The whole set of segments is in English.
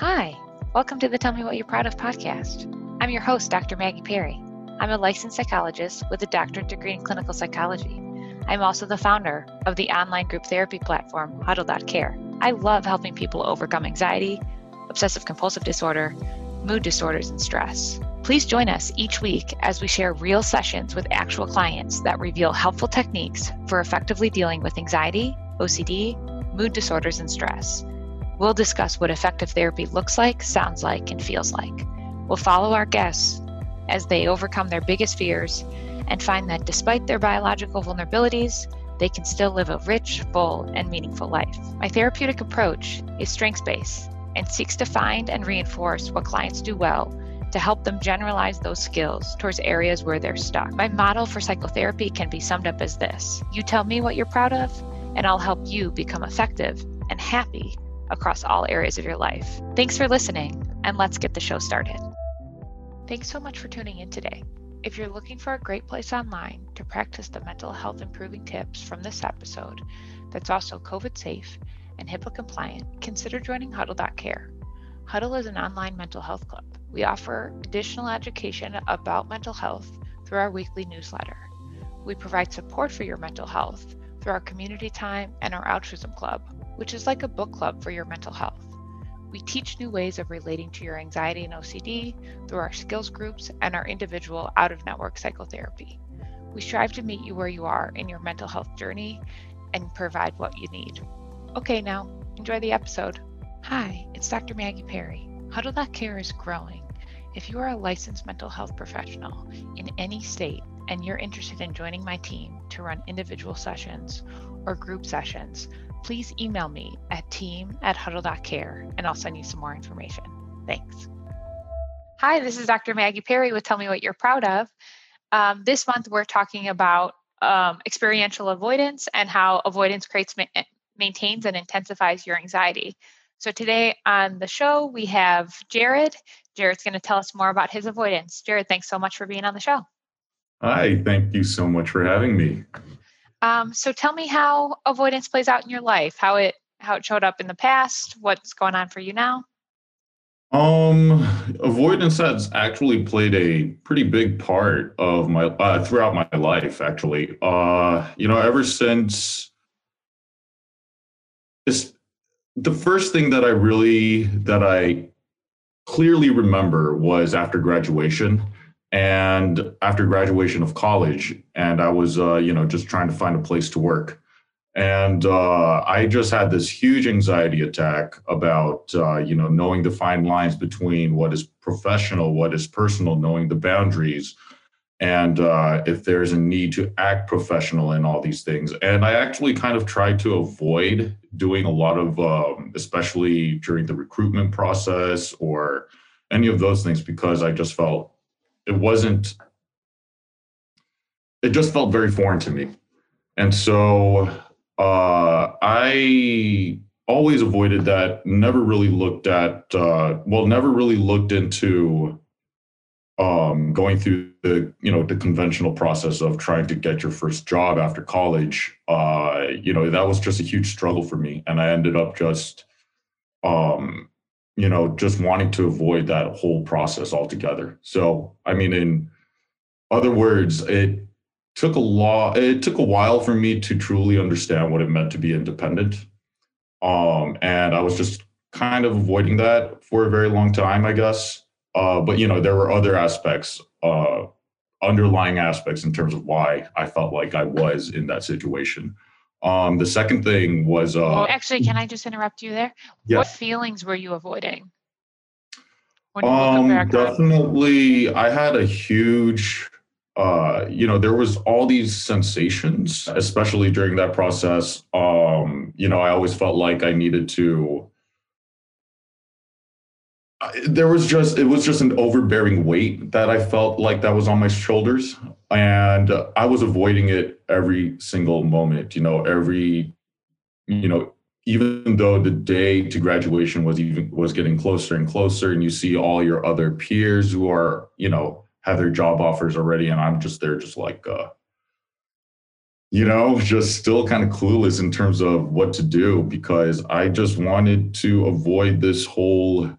Hi, welcome to the Tell Me What You're Proud of podcast. I'm your host, Dr. Maggie Perry. I'm a licensed psychologist with a doctorate degree in clinical psychology. I'm also the founder of the online group therapy platform, Huddle.care. I love helping people overcome anxiety, obsessive compulsive disorder, mood disorders, and stress. Please join us each week as we share real sessions with actual clients that reveal helpful techniques for effectively dealing with anxiety, OCD, mood disorders, and stress. We'll discuss what effective therapy looks like, sounds like, and feels like. We'll follow our guests as they overcome their biggest fears and find that despite their biological vulnerabilities, they can still live a rich, full, and meaningful life. My therapeutic approach is strengths based and seeks to find and reinforce what clients do well to help them generalize those skills towards areas where they're stuck. My model for psychotherapy can be summed up as this You tell me what you're proud of, and I'll help you become effective and happy across all areas of your life. Thanks for listening, and let's get the show started. Thanks so much for tuning in today. If you're looking for a great place online to practice the mental health improving tips from this episode that's also COVID safe and HIPAA compliant, consider joining Huddle.care. Huddle is an online mental health club. We offer additional education about mental health through our weekly newsletter. We provide support for your mental health through our community time and our altruism club, which is like a book club for your mental health. We teach new ways of relating to your anxiety and OCD through our skills groups and our individual out of network psychotherapy. We strive to meet you where you are in your mental health journey and provide what you need. Okay, now enjoy the episode. Hi, it's Dr. Maggie Perry. Huddle.care is growing. If you are a licensed mental health professional in any state and you're interested in joining my team to run individual sessions or group sessions, please email me at team at huddle.care and I'll send you some more information. Thanks. Hi, this is Dr. Maggie Perry with Tell Me What You're Proud of. Um, this month, we're talking about um, experiential avoidance and how avoidance creates, ma- maintains, and intensifies your anxiety. So, today on the show, we have Jared. Jared's going to tell us more about his avoidance. Jared, thanks so much for being on the show. Hi, thank you so much for having me. Um, so tell me how avoidance plays out in your life, how it how it showed up in the past, what's going on for you now. Um, avoidance has actually played a pretty big part of my uh, throughout my life. Actually, uh, you know, ever since this, the first thing that I really that I clearly remember was after graduation and after graduation of college and i was uh, you know just trying to find a place to work. And uh, i just had this huge anxiety attack about uh, you know knowing the fine lines between what is professional what is personal knowing the boundaries and uh, if there's a need to act professional in all these things. And i actually kind of tried to avoid doing a lot of um, especially during the recruitment process or any of those things because i just felt it wasn't it just felt very foreign to me. And so uh, i always avoided that never really looked at uh, well never really looked into um, going through the you know the conventional process of trying to get your first job after college. Uh, you know that was just a huge struggle for me. And i ended up just um, you know, just wanting to avoid that whole process altogether. So, I mean, in other words, it took a law, it took a while for me to truly understand what it meant to be independent. Um, and I was just kind of avoiding that for a very long time, I guess. Uh, but you know, there were other aspects, uh, underlying aspects in terms of why I felt like I was in that situation. Um, the second thing was uh, well, actually, can I just interrupt you there? What feelings were you avoiding? You Um, definitely, I had a huge, uh, you know, there was all these sensations, especially during that process. Um, you know, I always felt like I needed to. There was just, it was just an overbearing weight that I felt like that was on my shoulders and I was avoiding it every single moment. You know, every you know, even though the day to graduation was even was getting closer and closer, and you see all your other peers who are you know have their job offers already, and I'm just there, just like. uh you know, just still kind of clueless in terms of what to do because I just wanted to avoid this whole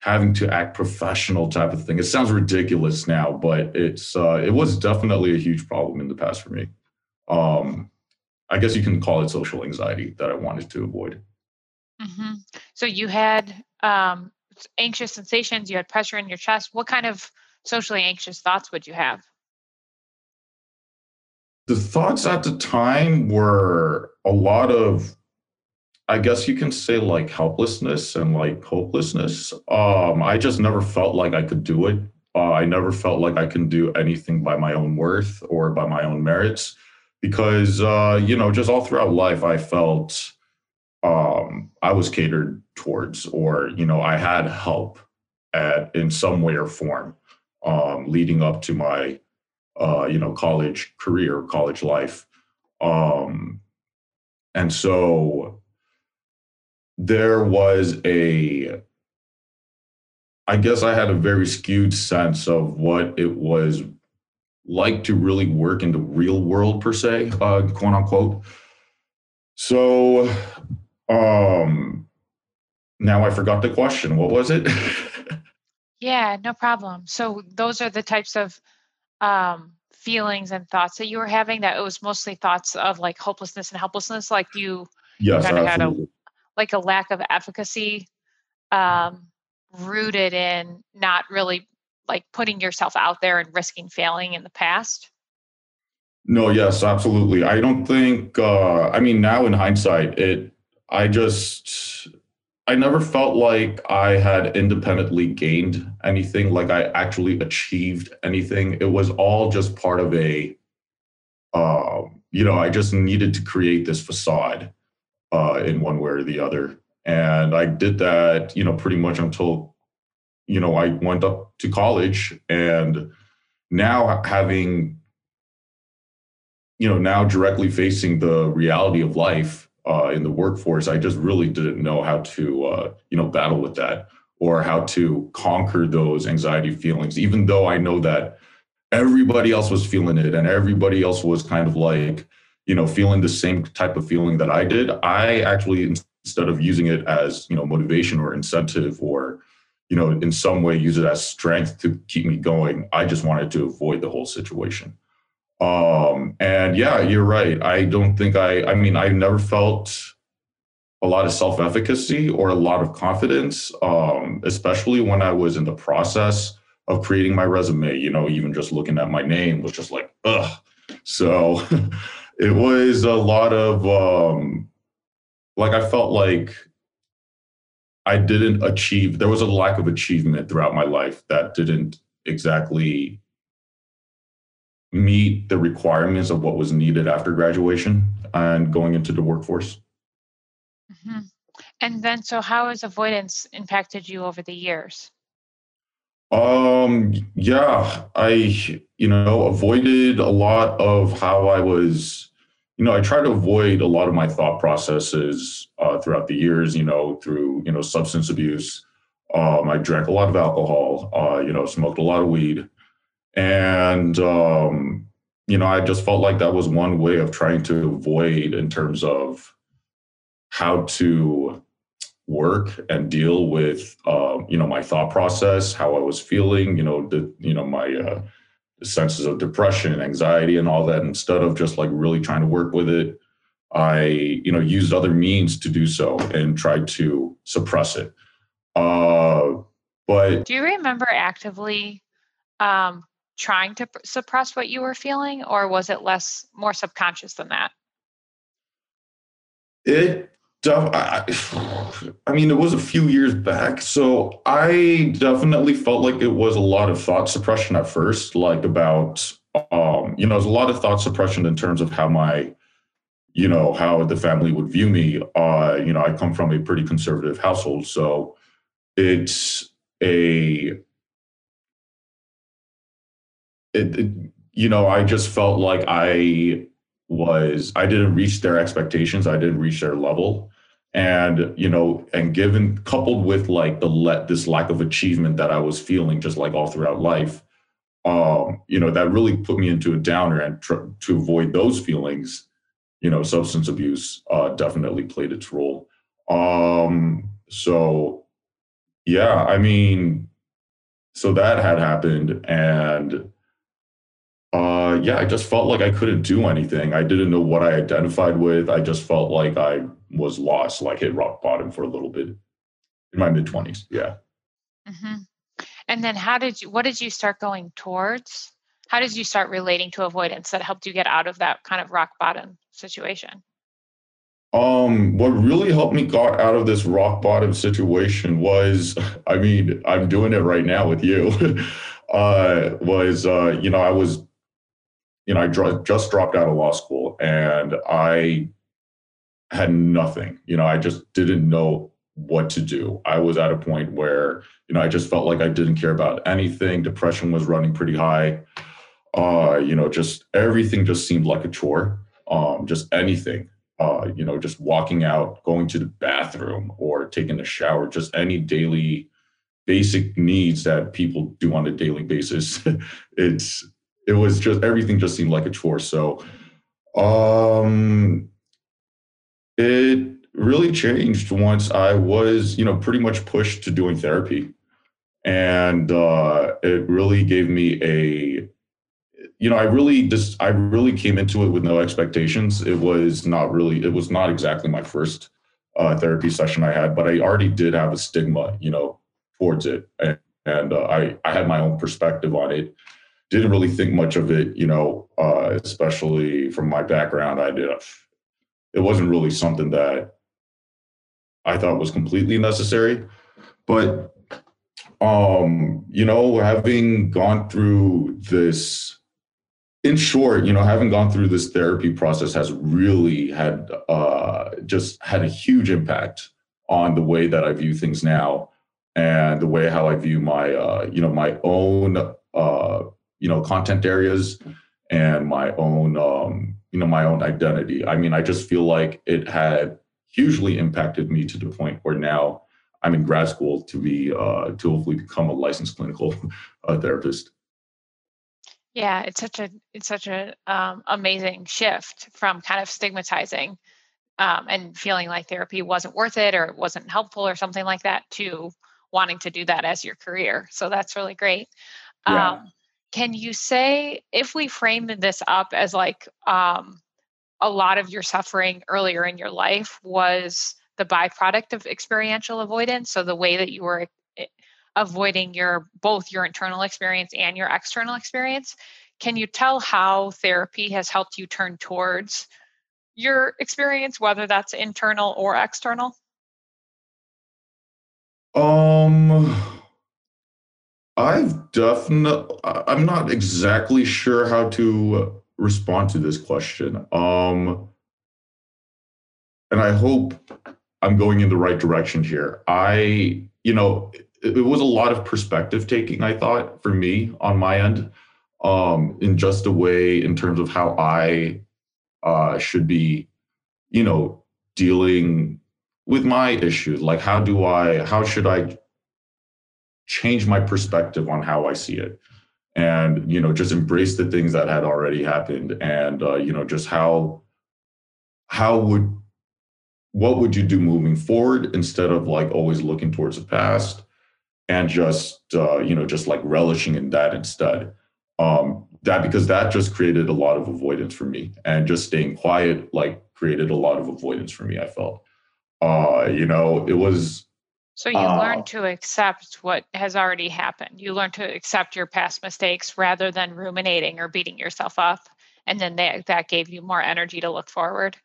having to act professional type of thing. It sounds ridiculous now, but it's uh, it was definitely a huge problem in the past for me. Um, I guess you can call it social anxiety that I wanted to avoid. Mm-hmm. So you had um, anxious sensations, you had pressure in your chest. What kind of socially anxious thoughts would you have? The thoughts at the time were a lot of I guess you can say like helplessness and like hopelessness. Um, I just never felt like I could do it. Uh, I never felt like I can do anything by my own worth or by my own merits because, uh, you know, just all throughout life, I felt um, I was catered towards or, you know, I had help at, in some way or form um, leading up to my, uh, you know, college career, college life. Um, and so there was a I guess I had a very skewed sense of what it was like to really work in the real world per se, uh, quote unquote. So um now I forgot the question. What was it? yeah, no problem. So those are the types of um feelings and thoughts that you were having that it was mostly thoughts of like hopelessness and helplessness like you yes, kind of had a like a lack of efficacy um, rooted in not really like putting yourself out there and risking failing in the past? No, yes, absolutely. I don't think uh I mean now in hindsight it I just I never felt like I had independently gained anything like I actually achieved anything. It was all just part of a uh you know, I just needed to create this facade uh, in one way or the other. And I did that, you know, pretty much until, you know, I went up to college and now having, you know, now directly facing the reality of life uh, in the workforce, I just really didn't know how to, uh, you know, battle with that or how to conquer those anxiety feelings, even though I know that everybody else was feeling it and everybody else was kind of like, you know, feeling the same type of feeling that I did, I actually instead of using it as, you know, motivation or incentive or, you know, in some way use it as strength to keep me going, I just wanted to avoid the whole situation. Um, and yeah, you're right. I don't think I I mean, I never felt a lot of self-efficacy or a lot of confidence, um, especially when I was in the process of creating my resume. You know, even just looking at my name was just like, ugh. So it was a lot of um like I felt like I didn't achieve there was a lack of achievement throughout my life that didn't exactly meet the requirements of what was needed after graduation and going into the workforce. Mm-hmm. And then, so how has avoidance impacted you over the years? Um, yeah, I, you know, avoided a lot of how I was, you know, I try to avoid a lot of my thought processes uh, throughout the years, you know, through, you know, substance abuse. Um, I drank a lot of alcohol, uh, you know, smoked a lot of weed. And, um, you know, I just felt like that was one way of trying to avoid in terms of how to work and deal with uh, you know my thought process how i was feeling you know the you know my uh, senses of depression and anxiety and all that instead of just like really trying to work with it i you know used other means to do so and tried to suppress it. Uh but do you remember actively um trying to suppress what you were feeling or was it less more subconscious than that? It I, I mean, it was a few years back. So I definitely felt like it was a lot of thought suppression at first, like about, um, you know, there's a lot of thought suppression in terms of how my, you know, how the family would view me. Uh, you know, I come from a pretty conservative household. So it's a, it, it you know, I just felt like I was I didn't reach their expectations. I didn't reach their level and you know and given coupled with like the let this lack of achievement that i was feeling just like all throughout life um you know that really put me into a downer and tr- to avoid those feelings you know substance abuse uh definitely played its role. Um so yeah, I mean, so that had happened, and uh, yeah, I just felt like I couldn't do anything. I didn't know what I identified with. I just felt like I was lost, like hit rock bottom for a little bit in my mid twenties. Yeah. Mm-hmm. And then, how did you? What did you start going towards? How did you start relating to avoidance that helped you get out of that kind of rock bottom situation? Um, what really helped me got out of this rock bottom situation was, I mean, I'm doing it right now with you. uh, was uh, you know, I was, you know, I dr- just dropped out of law school and I had nothing. You know, I just didn't know what to do. I was at a point where, you know, I just felt like I didn't care about anything. Depression was running pretty high. Uh, you know, just everything just seemed like a chore. Um, just anything uh, you know, just walking out, going to the bathroom, or taking a shower, just any daily basic needs that people do on a daily basis. it's it was just everything just seemed like a chore. So um it really changed once I was, you know, pretty much pushed to doing therapy. And uh, it really gave me a you know, I really just I really came into it with no expectations. It was not really it was not exactly my first uh, therapy session I had, but I already did have a stigma, you know, towards it, and, and uh, I I had my own perspective on it. Didn't really think much of it, you know, uh, especially from my background. I did. It wasn't really something that I thought was completely necessary, but um, you know, having gone through this in short, you know, having gone through this therapy process has really had uh, just had a huge impact on the way that I view things now and the way how I view my, uh, you know, my own, uh, you know, content areas and my own, um, you know, my own identity. I mean, I just feel like it had hugely impacted me to the point where now I'm in grad school to be uh, to hopefully become a licensed clinical uh, therapist. Yeah, it's such a it's such a um, amazing shift from kind of stigmatizing um, and feeling like therapy wasn't worth it or it wasn't helpful or something like that to wanting to do that as your career. So that's really great. Yeah. Um, can you say if we frame this up as like um, a lot of your suffering earlier in your life was the byproduct of experiential avoidance? So the way that you were avoiding your both your internal experience and your external experience can you tell how therapy has helped you turn towards your experience whether that's internal or external um i've definitely i'm not exactly sure how to respond to this question um and i hope i'm going in the right direction here i you know it, was a lot of perspective taking, I thought, for me on my end, um, in just a way in terms of how I uh, should be, you know, dealing with my issues. Like, how do I, how should I change my perspective on how I see it? And, you know, just embrace the things that had already happened and, uh, you know, just how, how would, what would you do moving forward instead of like always looking towards the past and just uh, you know just like relishing in that instead um that because that just created a lot of avoidance for me and just staying quiet like created a lot of avoidance for me i felt uh you know it was so you uh, learn to accept what has already happened. You learn to accept your past mistakes rather than ruminating or beating yourself up and then that, that gave you more energy to look forward.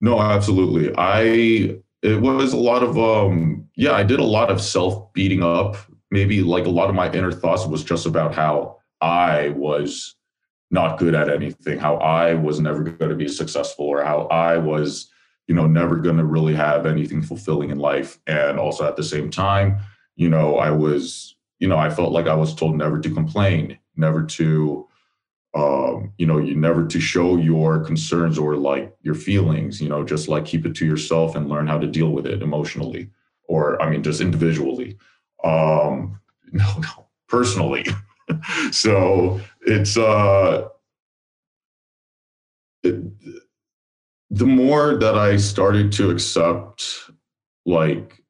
No absolutely. I it was a lot of um yeah i did a lot of self beating up. Maybe like a lot of my inner thoughts was just about how i was not good at anything how i was never going to be successful or how i was you know never going to really have anything fulfilling in life and also at the same time you know i was you know i felt like i was told never to complain never to um, you know, you never to show your concerns or like your feelings, you know, just like keep it to yourself and learn how to deal with it emotionally, or I mean, just individually. Um, no, no, personally. so it's uh, it, the more that I started to accept like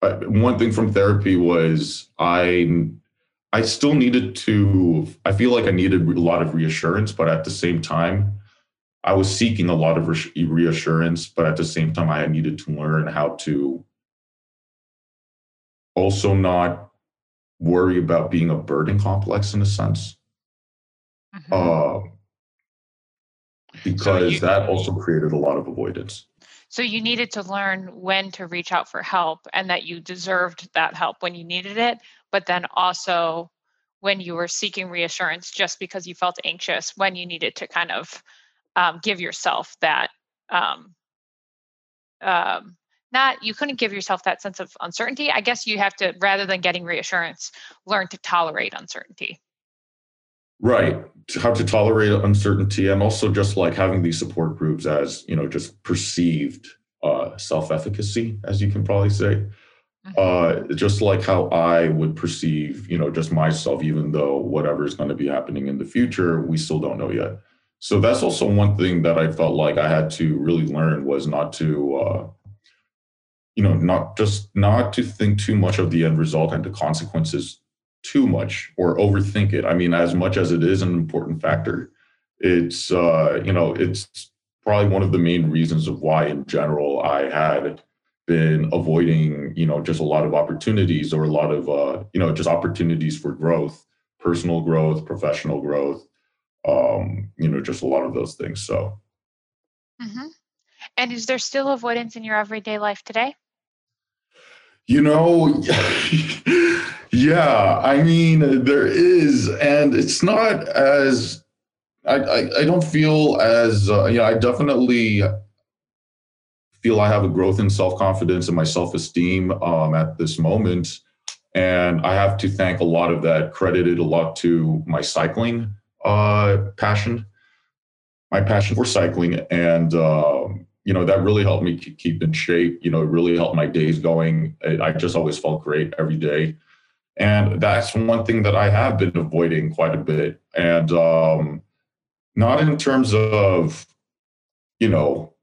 one thing from therapy was I I still needed to I feel like I needed a lot of reassurance, but at the same time, I was seeking a lot of reassurance, but at the same time, I needed to learn how to also not worry about being a burden complex in a sense. Mm-hmm. Uh, because so you, that also created a lot of avoidance. So you needed to learn when to reach out for help and that you deserved that help when you needed it, but then also when you were seeking reassurance just because you felt anxious when you needed to kind of um, give yourself that um, um, not you couldn't give yourself that sense of uncertainty i guess you have to rather than getting reassurance learn to tolerate uncertainty right. How to tolerate uncertainty and also just like having these support groups as you know just perceived uh, self-efficacy as you can probably say. Mm-hmm. uh, just like how i would perceive you know just myself even though whatever is going to be happening in the future we still don't know yet. So that's also one thing that i felt like i had to really learn was not to uh, you know not just not to think too much of the end result and the consequences too much or overthink it. I mean, as much as it is an important factor, it's uh, you know it's probably one of the main reasons of why, in general, I had been avoiding you know just a lot of opportunities or a lot of uh, you know just opportunities for growth, personal growth, professional growth, um, you know, just a lot of those things. So. Mm-hmm. And is there still avoidance in your everyday life today? You know, Yeah, I mean there is, and it's not as I I, I don't feel as uh, yeah. I definitely feel I have a growth in self confidence and my self esteem um, at this moment, and I have to thank a lot of that credited a lot to my cycling uh, passion, my passion for cycling, and. Um, you know that really helped me keep in shape you know it really helped my days going i just always felt great every day and that's one thing that I have been avoiding quite a bit. And um, not in terms of, you know,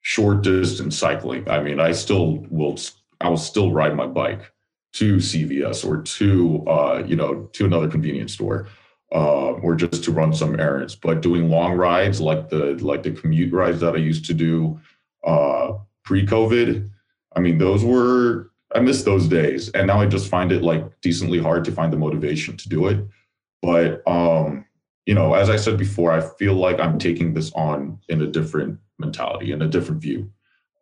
short distance cycling. I mean, I still will, I will still ride my bike to CVS or to, uh, you know, to another convenience store. Uh, or just to run some errands, but doing long rides like the like the commute rides that I used to do uh, pre-COVID, I mean, those were I miss those days. And now I just find it like decently hard to find the motivation to do it. But um, you know, as I said before, I feel like I'm taking this on in a different mentality, in a different view,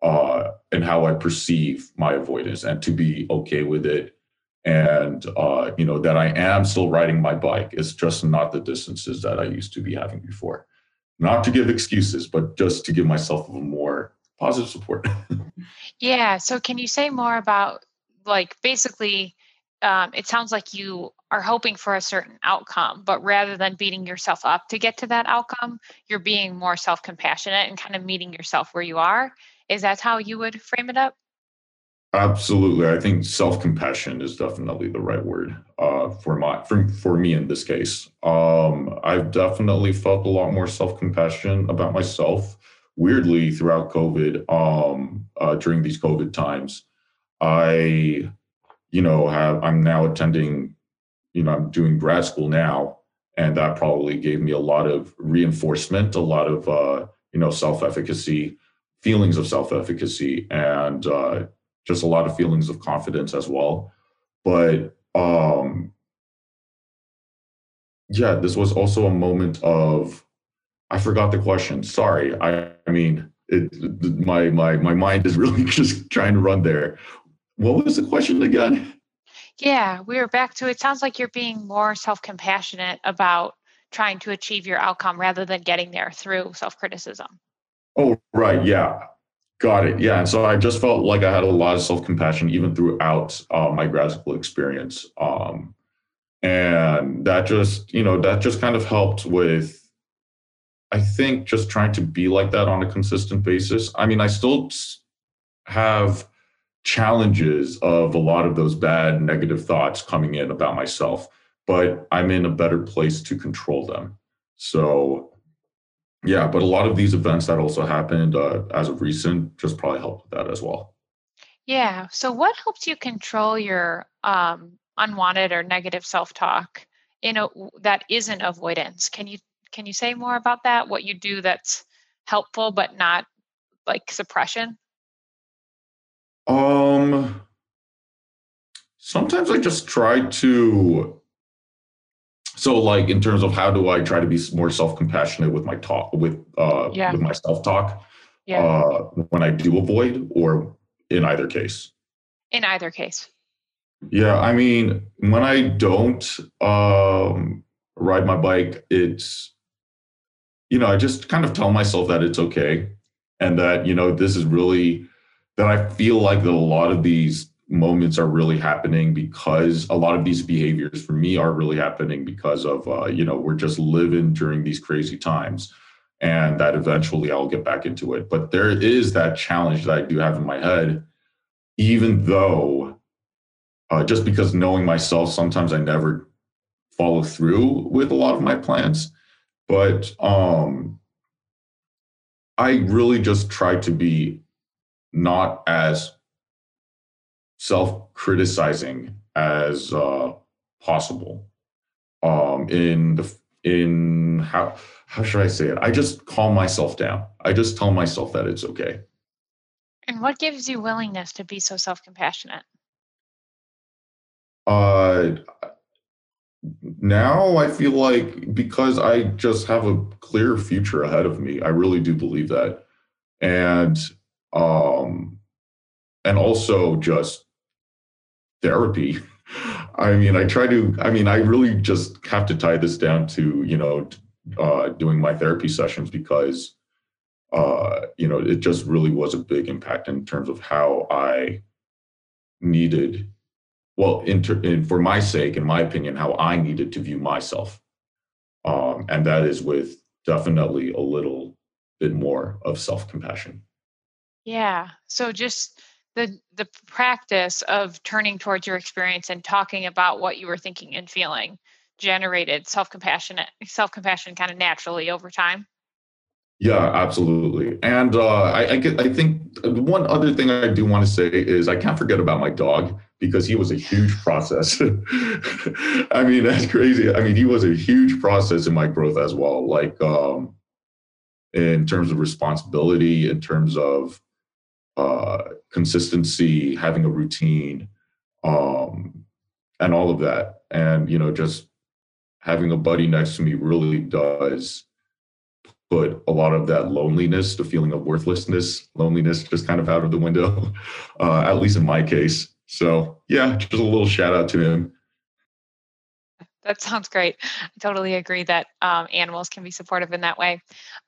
uh, and how I perceive my avoidance and to be okay with it. And uh, you know, that I am still riding my bike. It's just not the distances that I used to be having before. Not to give excuses, but just to give myself a more positive support. yeah. So, can you say more about, like, basically, um, it sounds like you are hoping for a certain outcome, but rather than beating yourself up to get to that outcome, you're being more self compassionate and kind of meeting yourself where you are. Is that how you would frame it up? Absolutely, I think self compassion is definitely the right word uh, for my for for me in this case. Um, I've definitely felt a lot more self compassion about myself weirdly throughout COVID, um, uh, during these COVID times, I, you know, have I'm now attending, you know, I'm doing grad school now, and that probably gave me a lot of reinforcement, a lot of uh, you know self-efficacy, feelings of self-efficacy, and uh, just a lot of feelings of confidence as well. But um, yeah, this was also a moment of I forgot the question. Sorry. I, I mean, it, my my my mind is really just trying to run there. What was the question again? Yeah, we are back to it. Sounds like you're being more self compassionate about trying to achieve your outcome rather than getting there through self criticism. Oh, right. Yeah. Got it. Yeah. And so I just felt like I had a lot of self compassion even throughout uh, my grad school experience. Um, and that just, you know, that just kind of helped with I think just trying to be like that on a consistent basis. I mean, I still have challenges of a lot of those bad negative thoughts coming in about myself, but I'm in a better place to control them. So, yeah, but a lot of these events that also happened uh, as of recent just probably helped with that as well. Yeah. So, what helps you control your um, unwanted or negative self-talk in a that isn't avoidance? Can you can you say more about that? What you do that's helpful but not like suppression? Um, sometimes I just try to. So, like in terms of how do I try to be more self-compassionate with my talk with uh Yeah. with my self-talk Yeah. uh when I do avoid or in either case. in either case. Yeah, I mean, when I don't um ride my bike, it's you know, I just kind of tell myself that it's okay and that, you know, this is really that I feel like that a lot of these moments are really happening because a lot of these behaviors for me are really happening because of uh, you know, we're just living during these crazy times and that eventually I'll get back into it. But there is that challenge that I do have in my head, even though uh, just because knowing myself, sometimes I never follow through with a lot of my plans. But um, I really just try to be not as self criticizing as uh, possible. Um, in the in how how should I say it? I just calm myself down. I just tell myself that it's okay. And what gives you willingness to be so self-compassionate? Uh, now I feel like because I just have a clear future ahead of me, I really do believe that. And um and also just therapy. I mean, I try to I mean, I really just have to tie this down to, you know, uh doing my therapy sessions because uh you know, it just really was a big impact in terms of how I needed well in, ter- in for my sake in my opinion how i needed to view myself um, and that is with definitely a little bit more of self-compassion Yeah. So just the the practice of turning towards your experience and talking about what you were thinking and feeling generated self-compassionate self-compassion kind of naturally over time. yeah absolutely and uh, I, I, get, I think one other thing i do want to say is i can't forget about my dog because he was a huge process i mean that's crazy i mean he was a huge process in my growth as well like um, in terms of responsibility in terms of uh, consistency, having a routine, um, and all of that. And, you know, just having a buddy next to me really does put a lot of that loneliness, the feeling of worthlessness, loneliness just kind of out of the window, uh, at least in my case. So, yeah, just a little shout out to him. That sounds great. I totally agree that um, animals can be supportive in that way.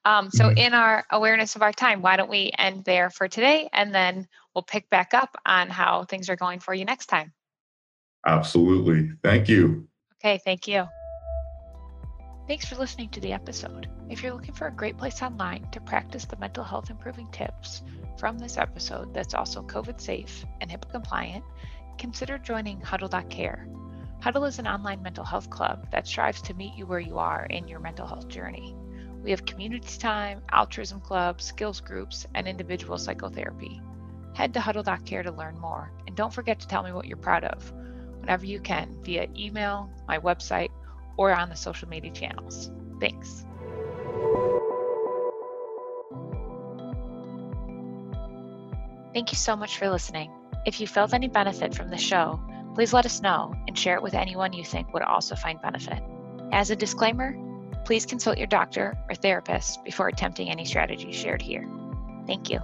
Um, so, Mhm. in our awareness of our time, why don't we end there for today and then we'll pick back up on how things are going for you next time. Absolutely. Thank you. Okay, thank you. Thanks for listening to the episode. If you're looking for a great place online to practice the mental health improving tips from this episode that's also COVID safe and HIPAA compliant, consider joining Huddle.care. Huddle is an online mental health club that strives to meet you where you are in your mental health journey. We have community time, altruism clubs, skills groups, and individual psychotherapy. Head to Huddle.care to learn more, and don't forget to tell me what you're proud of whenever you can via email, my website, or on the social media channels. Thanks. Thank you so much for listening. If you felt any benefit from the show, please let us know and share it with anyone you think would also find benefit. As a disclaimer, please consult your doctor or therapist before attempting any strategies shared here. Thank you.